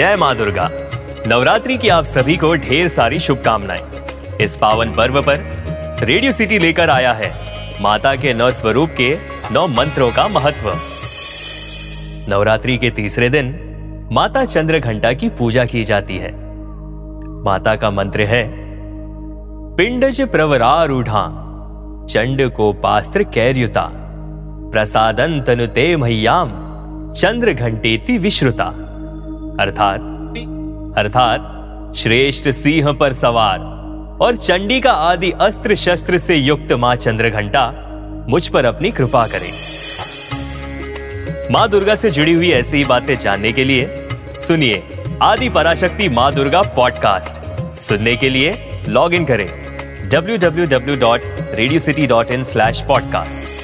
जय माँ दुर्गा। नवरात्रि की आप सभी को ढेर सारी शुभकामनाएँ। इस पावन पर्व पर रेडियो सिटी लेकर आया है माता के नौ स्वरूप के नौ मंत्रों का महत्व। नवरात्रि के तीसरे दिन माता चंद्र घंटा की पूजा की जाती है। माता का मंत्र है, पिंडज प्रवरारूढ़ा, चंड को पास्त्र कैर्युता प्रसादन तनुते मह्याम चंद्र घंटेति विश्रुता। अर्थात अर्थात, श्रेष्ठ सिंह पर सवार और चंडी का आदि अस्त्र शस्त्र से युक्त माँ चंद्र घंटा मुझ पर अपनी कृपा करें। माँ दुर्गा से जुड़ी हुई ऐसी बातें जानने के लिए सुनिए आदि पराशक्ति माँ दुर्गा पॉडकास्ट। सुनने के लिए लॉग इन करें। www.radiocity.in/podcast